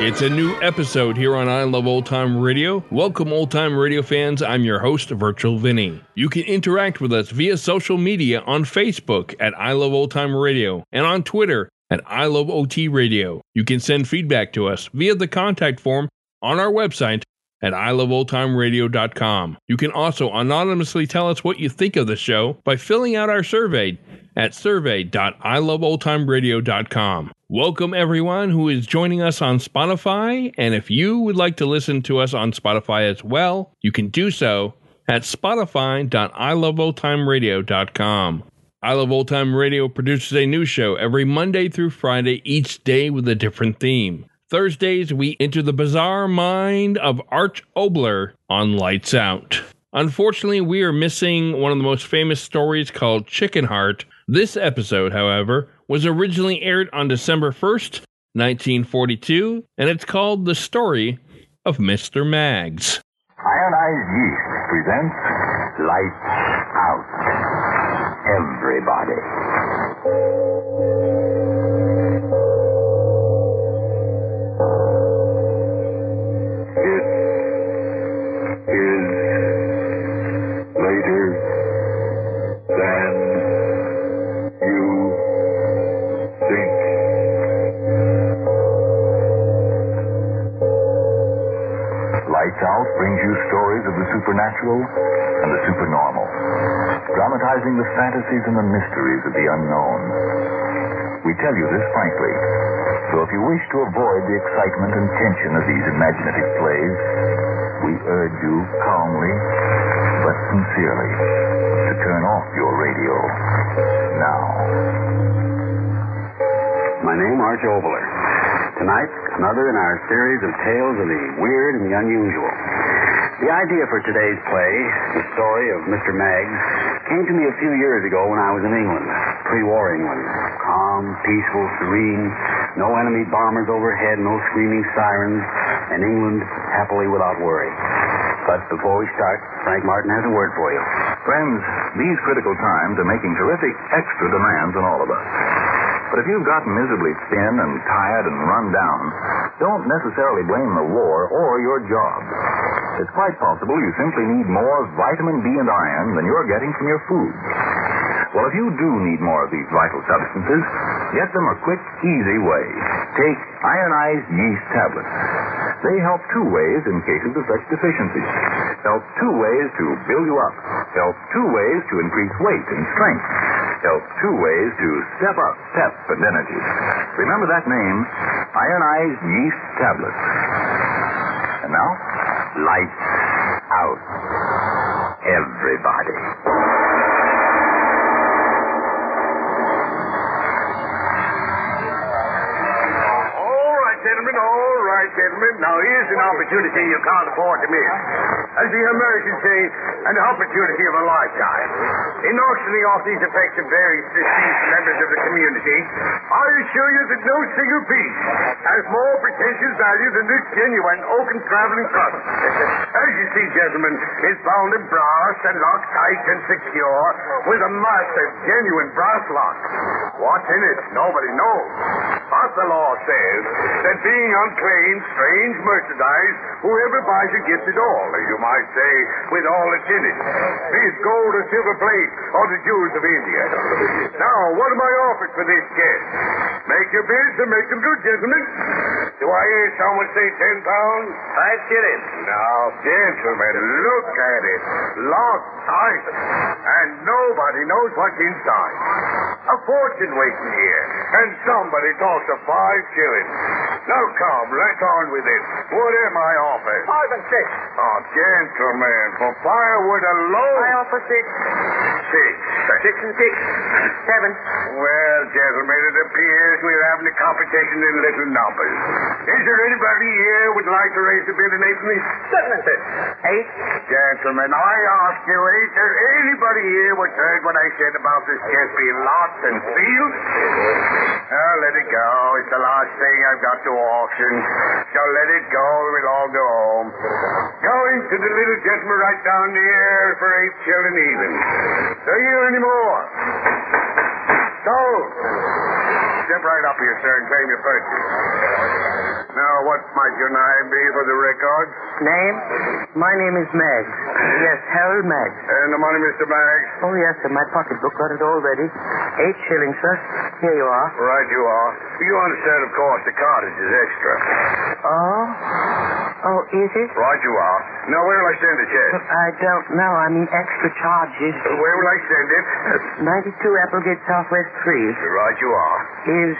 It's a new episode here on I Love Old Time Radio. Welcome, old time radio fans. I'm your host, Virtual Vinny. You can interact with us via social media on Facebook at I Love Old Time Radio and on Twitter at I Love OT Radio. You can send feedback to us via the contact form on our website at iloveoldtimeradio.com. You can also anonymously tell us what you think of the show by filling out our survey at survey.iloveoldtimeradio.com. Welcome everyone who is joining us on Spotify, and if you would like to listen to us on Spotify as well, you can do so at spotify.iloveoldtimeradio.com. I Love Old Time Radio produces a new show every Monday through Friday, each day with a different theme. Thursdays, we enter the bizarre mind of Arch Oboler on Lights Out. Unfortunately, we are missing one of the most famous stories called Chicken Heart. This episode, however, was originally aired on December 1st, 1942, and it's called The Story of Mr. Maggs. Ionized Yeast presents Lights Out. Everybody. Brings you stories of the supernatural and the supernormal, dramatizing the fantasies and the mysteries of the unknown. We tell you this frankly, so if you wish to avoid the excitement and tension of these imaginative plays, we urge you calmly but sincerely to turn off your radio now. My name, is Arch Oboler. Tonight, another in our series of tales of the weird and the unusual. The idea for today's play, the story of Mr. Maggs, came to me a few years ago when I was in England, pre-war England. Calm, peaceful, serene, no enemy bombers overhead, no screaming sirens, and England happily without worry. But before we start, Frank Martin has a word for you. Friends, these critical times are making terrific extra demands on all of us. But if you've gotten miserably thin and tired and run down, don't necessarily blame the war or your job. It's quite possible you simply need more vitamin B and iron than you're getting from your food. Well, if you do need more of these vital substances, get them a quick, easy way. Take ionized yeast tablets. They help two ways in cases of such deficiencies. Help two ways to build you up. Help two ways to increase weight and strength. Help two ways to step up pep and energy. Remember that name, ionized yeast tablets. And now, lights out. Everybody. All right, gentlemen, all right, gentlemen. Now, here's an opportunity you can't afford to miss. As the emergency and opportunity of a lifetime. In auctioning off these effects of various deceased members of the community, I assure you that no single piece has more pretentious value than this genuine oaken traveling closet. As you see, gentlemen, it's bound in brass and locked tight and secure with a massive, genuine brass lock. What's in it? Nobody knows. But the law says that being unclaimed, strange merchandise, whoever buys it gets it all, you might say, with all that's in it. Be it gold or silver plate or the jewels of India. Now, what am I offered for this guest? Make your bids and make them good, gentlemen. Do I hear someone say ten pounds? Five shillings. Now, gentlemen, look at it. Locked tight. And nobody knows what's inside. A fortune waiting here. And somebody talks of five shillings. Now come, let's on with it. What am I offered? Five and six. Oh, gentlemen, for firewood alone. I offer six. Six. Six and six. Seven. Well, gentlemen, it appears we're having a competition in little numbers. Is there anybody here would like to raise a bid in eight me? Certainly, sir. Eight? Gentlemen, I ask you, is there anybody here which heard what I said about this chest being lots and sealed? Oh, let it go. It's the last thing I've got to auction. So let it go, and we'll all go home. Going to the little gentleman right down there for eight shilling even. Do you hear any more? Sold. Step right up here, sir, and claim your purchase. Now, what might your name be for the record? Name? My name is Maggs. Yes, Harold Maggs. And the money, Mr. Maggs? Oh, yes, sir. My pocketbook got it all ready. Eight shillings, sir. Here you are. Right you are. You understand, of course, the cottage is extra. Oh? Oh, is it? Right you are. Now, where will I send it, Chad? I don't know. I mean, extra charges. Uh, where will I send it? 92 Applegate Southwest 3. Right you are. Is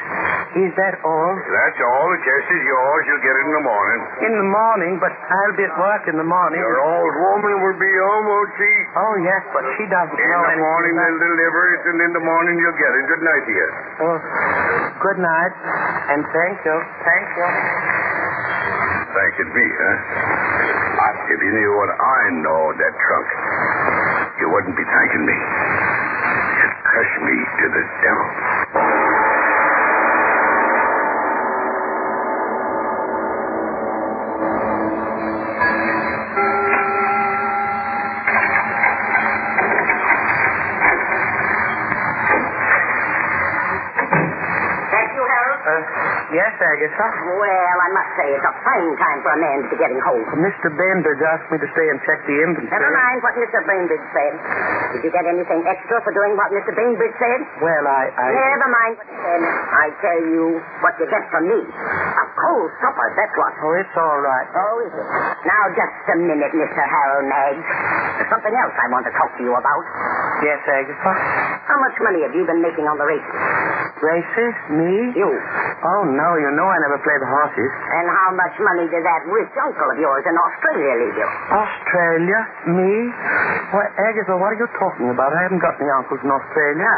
is that all? That's all. The chest is yours. You'll get it in the morning. In the morning, but I'll be at work in the morning. Your old woman will be home, won't she? Oh, yes, but she doesn't In know the morning, they'll deliver it, and in the morning, you'll get it. Good night to you. Oh, good night, and thank you. Thank you. Thanking me, huh? If you knew what I know of that trunk, you wouldn't be thanking me. Curse me to the devil. Yes, Agatha. Well, I must say it's a fine time for a man to be getting home. Mr. Bainbridge asked me to stay and check the inventory. Never mind what Mr. Bainbridge said. Did you get anything extra for doing what Mr. Bainbridge said? Well, I, I... Never mind what he said. I tell you what you get from me. A cold supper, that's what. Oh, it's all right. Oh, is it? Now, just a minute, Mr. Harold Maggs. There's something else I want to talk to you about. Yes, Agatha. How much money have you been making on the races? Races? Me? You. Oh, no, you know I never play the horses. And how much money does that rich uncle of yours in Australia leave you? Australia? Me? Why, Agatha, what are you talking about? I haven't got any uncles in Australia.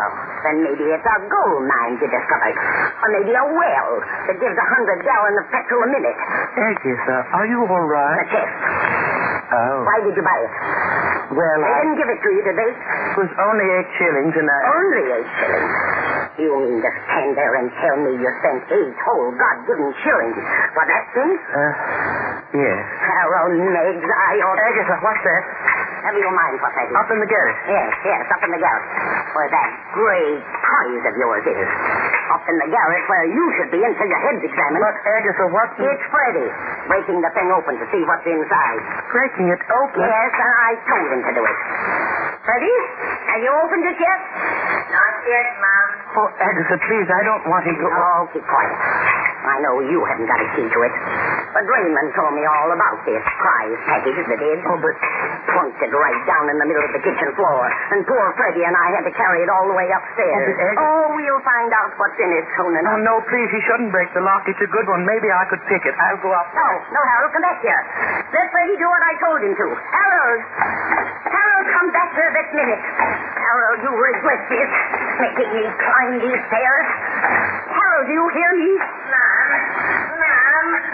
Then maybe it's a gold mine you discovered. Or maybe a well that gives a hundred gallons of petrol a minute. Agatha, are you all The right? chest. Oh. Why did you buy it? Well, They I... didn't give it to you, did they? It was only eight shillings, and I... Only eight shillings. You mean to stand there and tell me you sent eight whole God-given shillings for that thing? Uh, yes. Harold Maggs, I ought to... Agatha, what's that? Never you mind what that is. Up in the garret. Yes, yes, up in the garret. Where that great prize of yours is. Up in the garret where you should be until your head's examined. But, Agatha, what... It's Freddy, breaking the thing open to see what's inside. Breaking it open? Yes, and I told him to do it. Freddy, have you opened it yet? Not yet, Mom. Oh, Agatha, please, I don't want him to... Oh, keep quiet. I know you haven't got a key to it. But Raymond told me all about this prize package that is. Oh, but... Plunked it right down in the middle of the kitchen floor. And poor Freddie and I had to carry it all the way upstairs. Oh, but Oh, we'll find out what's in it soon Oh, enough. no, please, he shouldn't break the lock. It's a good one. Maybe I could pick it. I'll go up. No, no, Harold, come back here. Let Freddie do what I told him to. Harold! Harold, come back this minute. Harold, you regret this. Making me climb these stairs. Harold, do you hear me? Mom.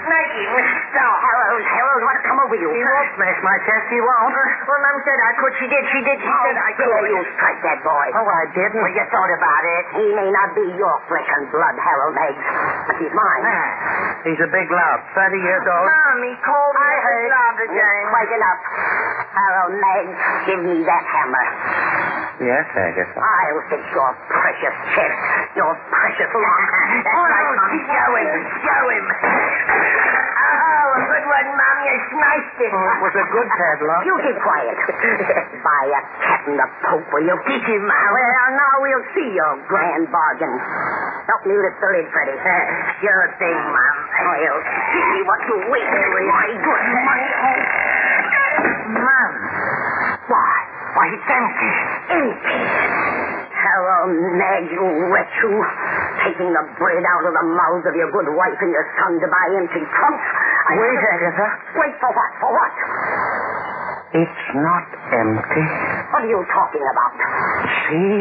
Mom. Nothing. No, Harold, Harold, what's come over you? He won't smash my chest. He won't. Well, Mom said I could. She did. She did. She said I could. Oh, you strike that boy. Oh, I didn't. Well, you thought about it. He may not be your flesh and blood, Harold Maggs, but he's mine. Ah, he's a big lout. 30 years oh, old. Mommy called me I heard. again. Quite enough. Harold Maggs, give me that hammer. Yes, Agatha. I'll fix your precious chest, your precious lock. That's Oh, right, Mom. Show him. Show him. Oh, a good one, Mom. You smashed it. Oh, it was a good padlock. You keep quiet. By a cat and the Pope, will you keep him? Well, now we'll see your grand bargain. Help me lift the lid, Freddie. Sure thing, Mom. We'll see what you wait for. My good money. Mom. It's empty. Empty. Hello, Ned, you wretch you. Taking the bread out of the mouths of your good wife and your son to buy empty trunks. I Wait, Agatha. Wait for what? For what? It's not empty. What are you talking about? See?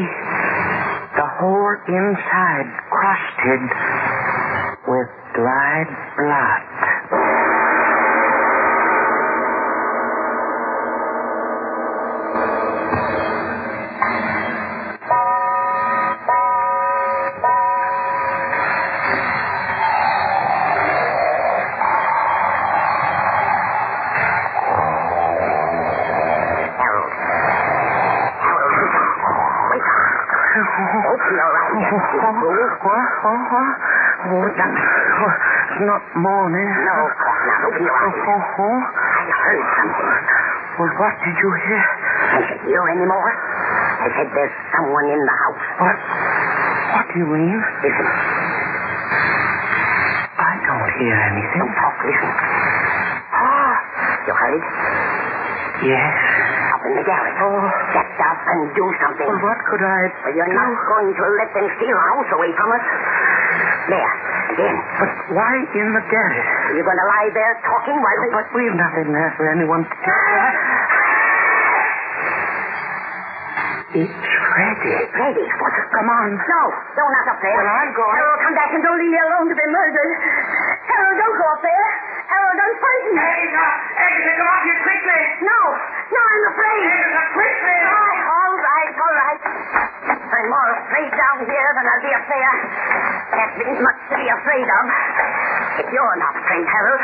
The whole inside crusted with dried blood. Eyes, you fool. What? What? What? Oh, that's, oh, it's not morning. No, of course not. Open your Oh, eyes. oh, oh. I heard something. Well, what did you hear? Can't you hear anymore? I said there's someone in the house. What? What do you mean? Listen. I don't hear anything. Don't talk. Listen. Ah, you heard? Yes. Up in the garage. Oh. Up and do something. Well, what could I Well, you're not going to let them steal our house away from us. There. Again. But why in the garage? You're going to lie there talking while they... But we've nothing there for anyone to do. It's Freddy. Freddy, what? Come on. No, no, not up there. Well, I'm going. Harold, come back and don't leave me alone to be murdered. Harold, don't go up there. Harold, I'm frightened. Agatha! Agatha, come up here quickly! No, no, I'm afraid. Agatha, quickly! Oh, all right, all right. I'm more afraid down here than I'll be up there. That means much to be afraid of. If you're not afraid, Harold.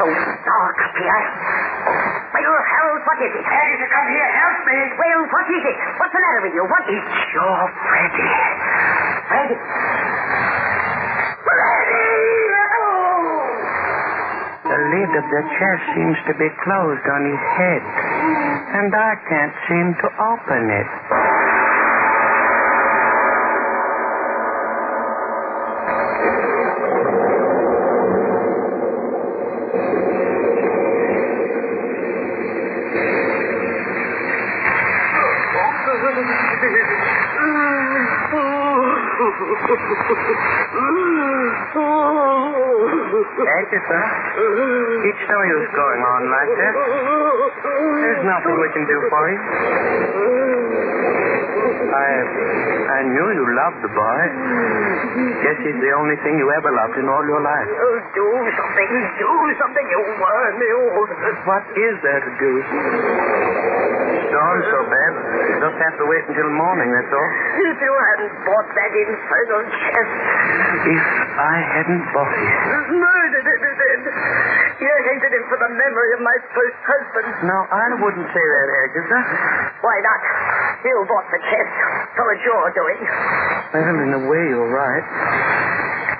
So dark up here. Well, Harold, what is it? Agatha, come here, help me! Well, what is it? What's the matter with you? What is It's your Freddy. Freddy? Freddy! The lid of the chest seems to be closed on his head. And I can't seem to open it. Agatha, it's no use going on like that. There's nothing we can do for you. I, I knew you loved the boy. Guess he's the only thing you ever loved in all your life. Oh, do something. Do something, you worm, you. What is there to do? Storm's so bad. You just have to wait until morning, that's all. If you hadn't bought that infernal chest, If I hadn't bought it. murdered him, you did. You hated him for the memory of my first husband. No, I wouldn't say that, Agatha. Why not? You bought the chest, so it's your doing. Well, in a way, you're right.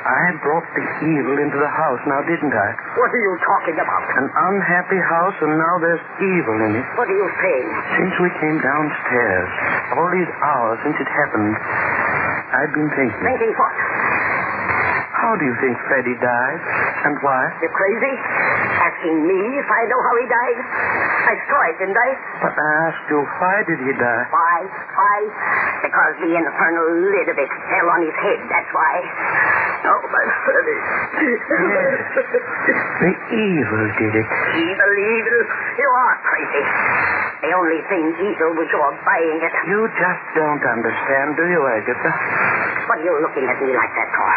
I brought the evil into the house, now didn't I? What are you talking about? An unhappy house, and now there's evil in it. What are you saying? Since we came downstairs, all these hours since it happened, I've been thinking. Thinking what? How do you think Freddie died? And why? You're crazy? Asking me if I know how he died? I saw it, didn't I? But I asked you, why did he die? Why? Why? Because the infernal lid of it fell on his head, that's why. Oh, my Freddie. The evil did it. Evil, evil. You are crazy. The only thing evil was your buying it. You just don't understand, do you, Agatha? What are you looking at me like that for?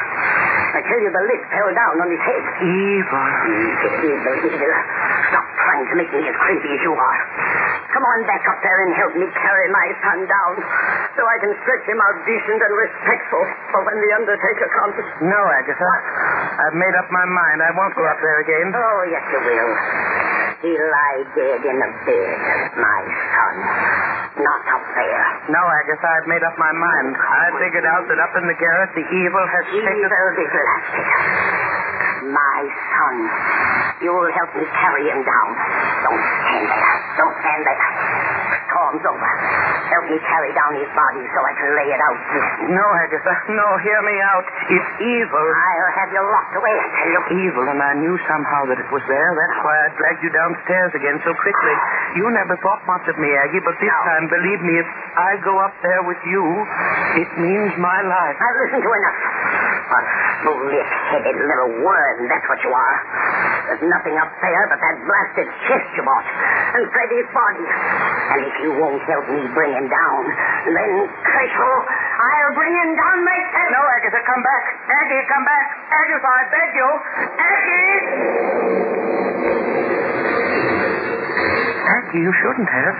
I tell you, the lid fell down on his head. Evil. Evil, evil, evil. Stop trying to make me as crazy as you are. Come on back up there and help me carry my son down so I can stretch him out decent and respectful for when the undertaker comes. No, Agatha. I've made up my mind. I won't go up there again. Oh, yes, you will. He'll lie dead in the bed, my son. Not up there. No, Agatha, I've made up my mind. I figured out that up in the garret, the evil has taken... Evil is elastic. My son. You'll help me carry him down. Don't stand there. Don't stand there. Storm's over. Help me carry down his body so I can lay it out. No, Agatha. No, hear me out. It's evil. I'll have you locked away, tell you. Evil, and I knew somehow that it was there. That's why I dragged you downstairs again so quickly. You never thought much of me, Aggie, but this No. time, believe me, if I go up there with you, it means my life. I've listened to enough. A split-headed little worm, that's what you are. There's nothing up there but that blasted chest you bought and Freddie's body. And if you won't help me bring him down, then, curse you, I'll bring him down myself. No, Agatha, come back. Aggie, come back. Agatha, I beg you. Aggie! Aggie, you shouldn't have.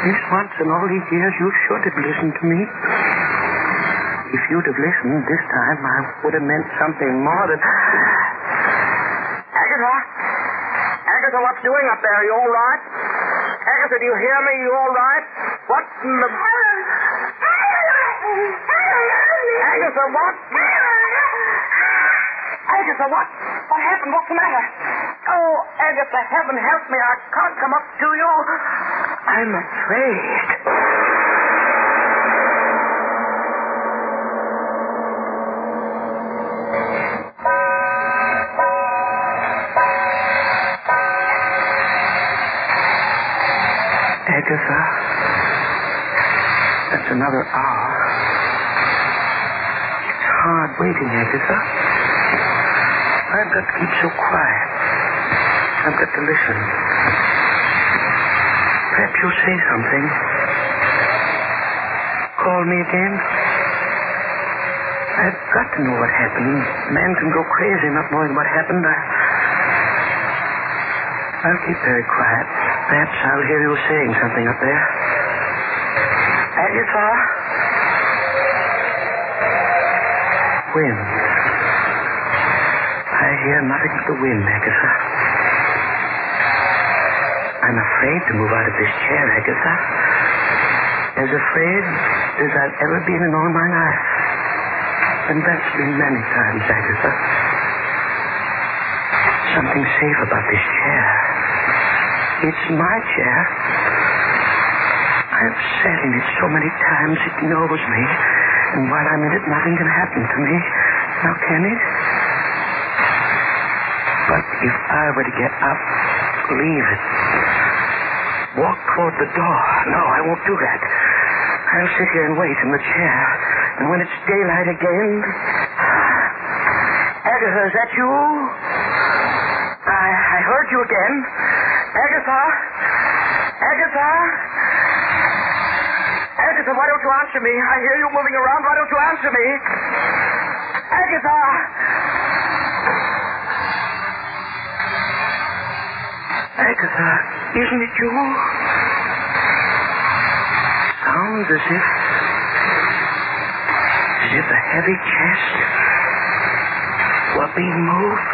This once in all these years, you should have listened to me. If you'd have listened this time, I would have meant something more than. Agatha? Agatha, what's doing up there? Are you all right? Agatha, do you hear me? You all right? What in the... Agatha, what? Agatha, what? What happened? What's the matter? Oh, Agatha, heaven help me. I can't come up to you. I'm afraid. Agatha, that's another hour. It's hard waiting, Agatha. I've got to keep so quiet. I've got to listen. Perhaps you'll say something. Call me again. I've got to know what happened. Man can go crazy not knowing what happened. I... I'll keep very quiet. Perhaps I'll hear you saying something up there. At your Agatha? Wind. I hear nothing but the wind, Agatha. I'm afraid to move out of this chair, Agatha. As afraid as I've ever been in all my life. And that's been many times, Agatha. Something safe about this chair. It's my chair. I've sat in it so many times it knows me. And while I'm in it, nothing can happen to me. Now, can it? But if I were to get up, leave it, walk toward the door. No, I won't do that. I'll sit here and wait in the chair. And when it's daylight again. Agatha, is that you? I, I heard you again. Agatha? Agatha? Agatha, why don't you answer me? I hear you moving around. Why don't you answer me? Agatha! Agatha, isn't it you? Sounds as if. as if a heavy chest were being moved.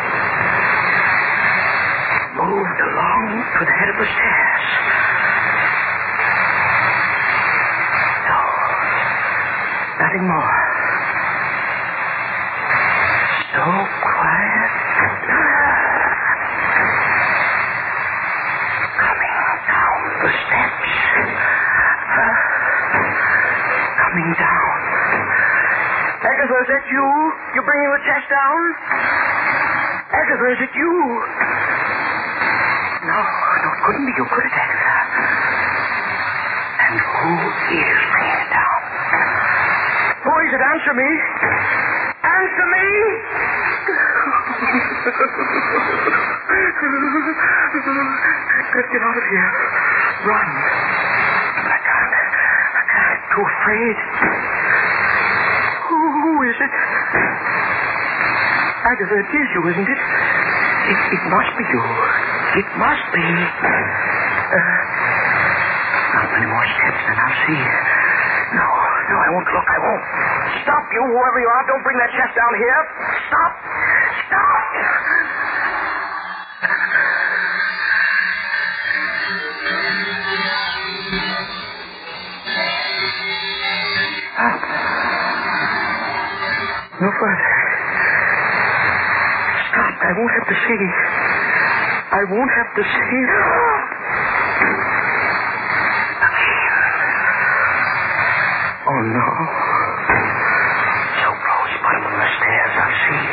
Moved along to the head of the stairs. No. Nothing more. So quiet. Coming down the steps. Coming down. Agatha, is that you? You bringing the chest down? Agatha, is it you? No, no, it couldn't be you, could it, Agatha? And who is bringing it down? Who is it? Answer me. Answer me! Let's get out of here. Run. But I can't. I can't. I'm too afraid. Who, who is it? Agatha, it is you, isn't it? It, it must be you. It must be. Uh, not many more steps, then I'll see. No, no, I won't look. I won't. Stop, you, whoever you are. Don't bring that chest down here. Stop. Stop. No further. Stop. I won't have to see. I won't have to see. Oh, no. So close, bottom of the stairs. I'll see.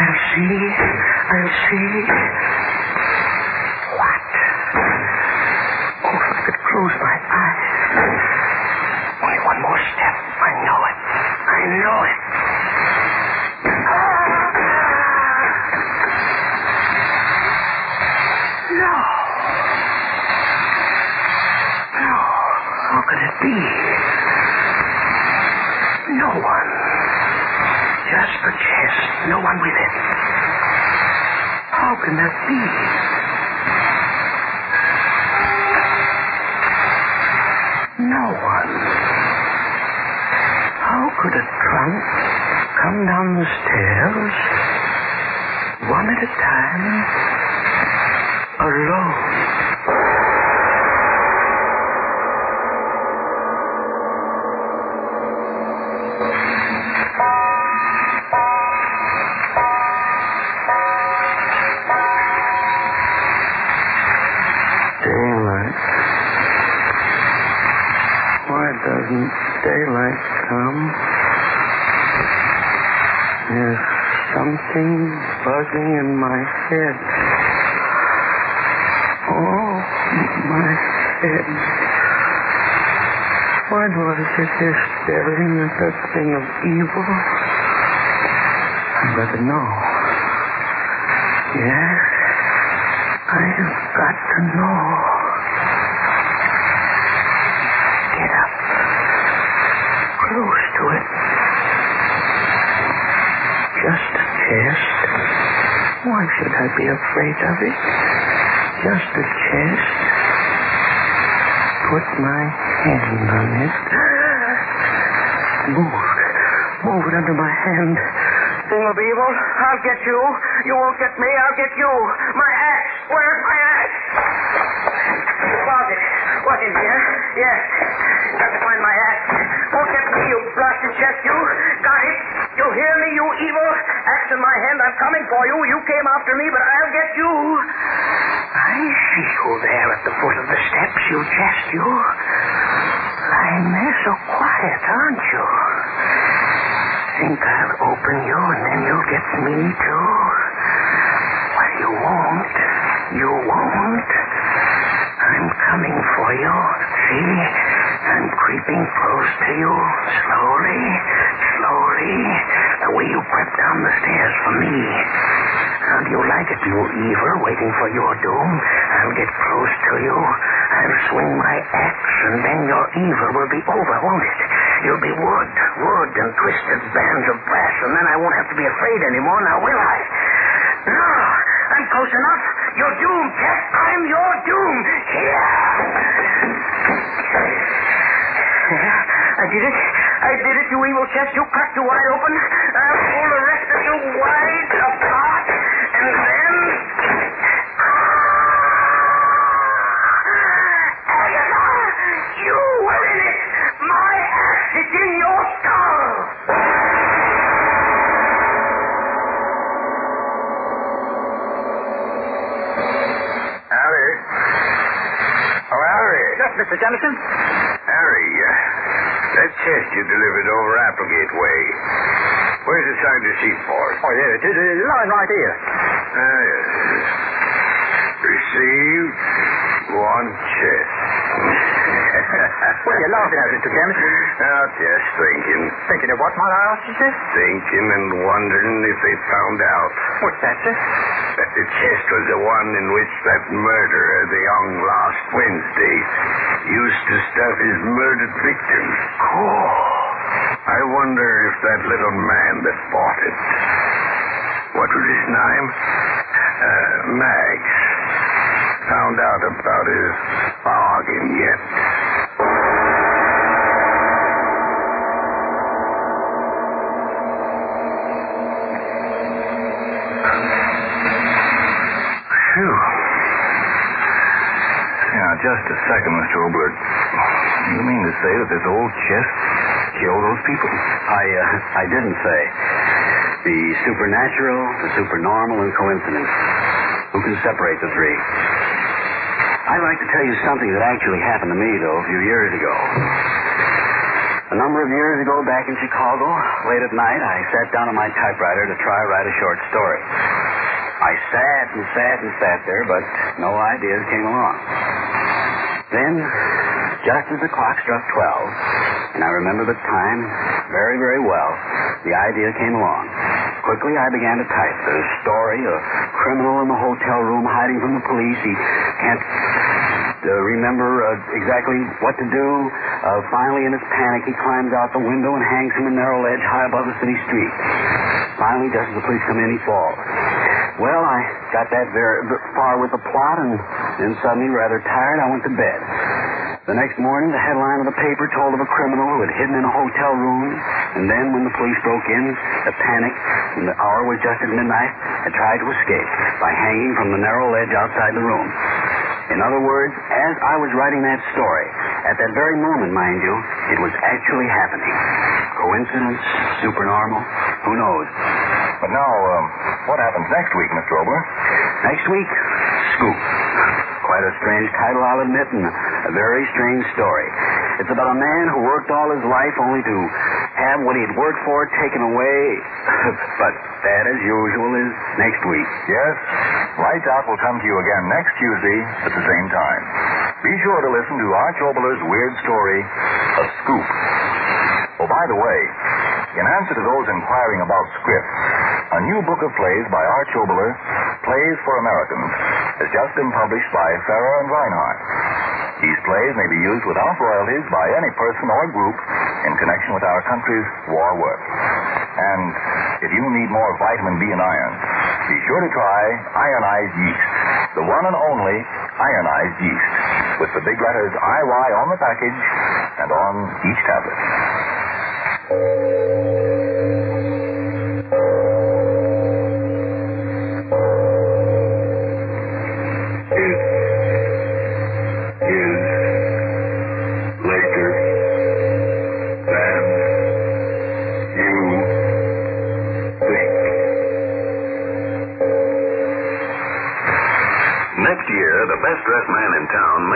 I'll see. I'll see. What? Oh, if I could close my eyes. Only one more step. I know it. I know it. No. No. How could it be? No one. Just the chest. No one with it. How can that be? No one. How could a trunk come down the stairs, one at a time, alone? Doesn't daylight come? There's something buzzing in my head. Oh, my head. Why do I sit here staring at that thing of evil? I'd rather know. Yes, I've got to know. Get up. Close to it. Just a chest. Why should I be afraid of it? Just a chest. Put my hand on it. Move. Move it under my hand. Thing of evil, I'll get you. You won't get me, I'll get you. My axe. Where's my axe? Found it. Here? Yes. Got to find my axe. Won't get me, you blasted chest, you. Got it. You hear me, you evil? Axe in my hand, I'm coming for you. You came after me, but I'll get you. I see you there at the foot of the steps, you chest, you. Lying there so quiet, aren't you? Think I'll open you and then you'll get me too? Well, you won't. You won't. I'm coming for you. See? I'm creeping close to you. Slowly, slowly. The way you crept down the stairs for me. How do you like it, you evil, waiting for your doom? I'll get close to you. I'll swing my axe, and then your evil will be over, won't it? You'll be wood, wood, and twisted bands of brass, and then I won't have to be afraid anymore, now will I? No, I'm close enough. You're doomed, Jack. I'm your doom. Here. I did it. I did it, you evil chest. You cracked you wide open. I'll pull the rest of you wide apart, and then. Agatha, you were in it. My axe is in your skull. Harry? Oh, Harry. Yes, Mr. Jennison? Harry, uh, that chest you delivered over Applegate Way. Where's the signed receipt for it? Oh, there it is. It's lying right here. Ah, yes. Received one chest. What are you laughing at, Mr. Jennison? Oh, just thinking. Thinking of what, might I ask you, sir? Thinking and wondering if they found out What's that, sir? that the chest was the one in which that murderer, the young last Wednesday, used to stuff his murdered victims. Oh. I wonder if that little man that bought it, what was his name? Uh, Maggs, found out about his bargain yet. Just a second, Mr. Oboler. You mean to say that this old chest killed those people? I, uh, I didn't say. The supernatural, the supernormal, and coincidence. Who can separate the three? I'd like to tell you something that actually happened to me, though, a few years ago. A number of years ago, back in Chicago, late at night, I sat down on my typewriter to try to write a short story. I sat and sat and sat there, but no ideas came along. Then, just as the clock struck 12, and I remember the time very, very well, the idea came along. Quickly, I began to type the story a criminal in the hotel room hiding from the police. He can't. uh, remember uh, exactly what to do. Uh, finally, in his panic, he climbs out the window and hangs from a narrow ledge high above the city street. Finally, just as the police come in, he falls. Well, I got that very far with the plot, and then suddenly, rather tired, I went to bed. The next morning, the headline of the paper told of a criminal who had hidden in a hotel room, and then, when the police broke in, the panic, when the hour was just at midnight, had tried to escape by hanging from the narrow ledge outside the room. In other words, as I was writing that story, at that very moment, mind you, it was actually happening. Coincidence? Supernormal? Who knows? But now, um, what happens next week, Mr. Oboler? Next week, Scoop. Quite a strange title, I'll admit, and a very strange story. It's about a man who worked all his life only to have what he'd worked for taken away. but that, as usual, is next week. Yes. Lights Out will come to you again next Tuesday at the same time. Be sure to listen to Arch Oboler's weird story, A Scoop. Oh, by the way, in answer to those inquiring about scripts, a new book of plays by Arch Oboler, Plays for Americans, has just been published by Farrar and Rinehart. These plays may be used without royalties by any person or group in connection with our country's war work. And if you need more vitamin B and iron, be sure to try ionized yeast, the one and only ionized yeast, with the big letters IY on the package and on each tablet.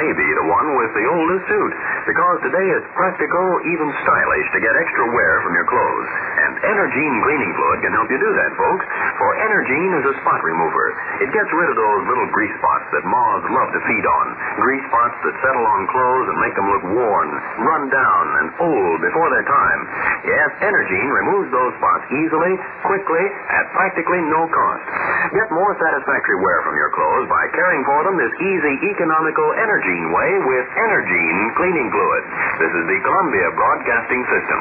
May be the one with the oldest suit. Because today it's practical, even stylish to get extra wear from your clothes. And Energine cleaning fluid can help you do that, folks. For Energine is a spot remover. It gets rid of those little grease spots that moths love to feed on. Grease spots that settle on clothes and make them look worn, run down, and old before their time. Yes, Energine removes those spots easily, quickly, at practically no cost. Get more satisfactory wear from your clothes by caring for them this easy, economical Energine way with Energine cleaning fluid. This is the Columbia Broadcasting System.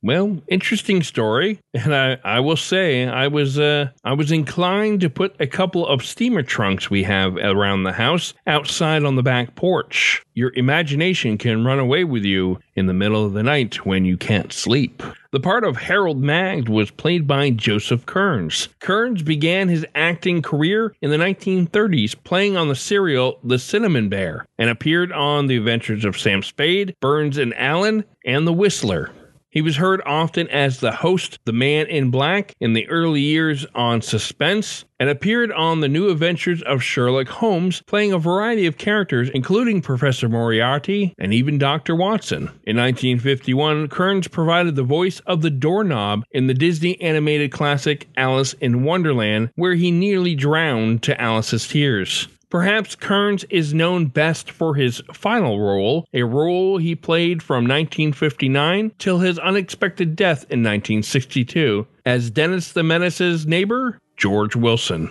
Well, interesting story, and I, I will say I was uh, I was inclined to put a couple of steamer trunks we have around the house outside on the back porch. Your imagination can run away with you in the middle of the night when you can't sleep. The part of Harold Maggs was played by Joseph Kearns. Kearns began his acting career in the 1930s playing on the serial The Cinnamon Bear and appeared on The Adventures of Sam Spade, Burns and Allen, and The Whistler. He was heard often as the host, the man in black, in the early years on Suspense, and appeared on the new adventures of Sherlock Holmes, playing a variety of characters, including Professor Moriarty and even Dr. Watson. In 1951, Kearns provided the voice of the doorknob in the Disney animated classic Alice in Wonderland, where he nearly drowned to Alice's tears. Perhaps Kearns is known best for his final role, a role he played from 1959 till his unexpected death in 1962 as Dennis the Menace's neighbor, George Wilson.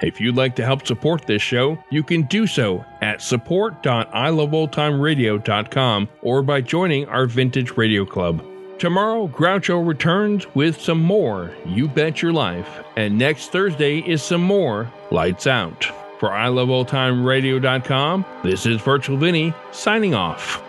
If you'd like to help support this show, you can do so at support.iloveoldtimeradio.com or by joining our Vintage Radio Club. Tomorrow, Groucho returns with some more You Bet Your Life, and next Thursday is some more Lights Out. For iloveoldtimeradio.com, this is Virtual Vinny signing off.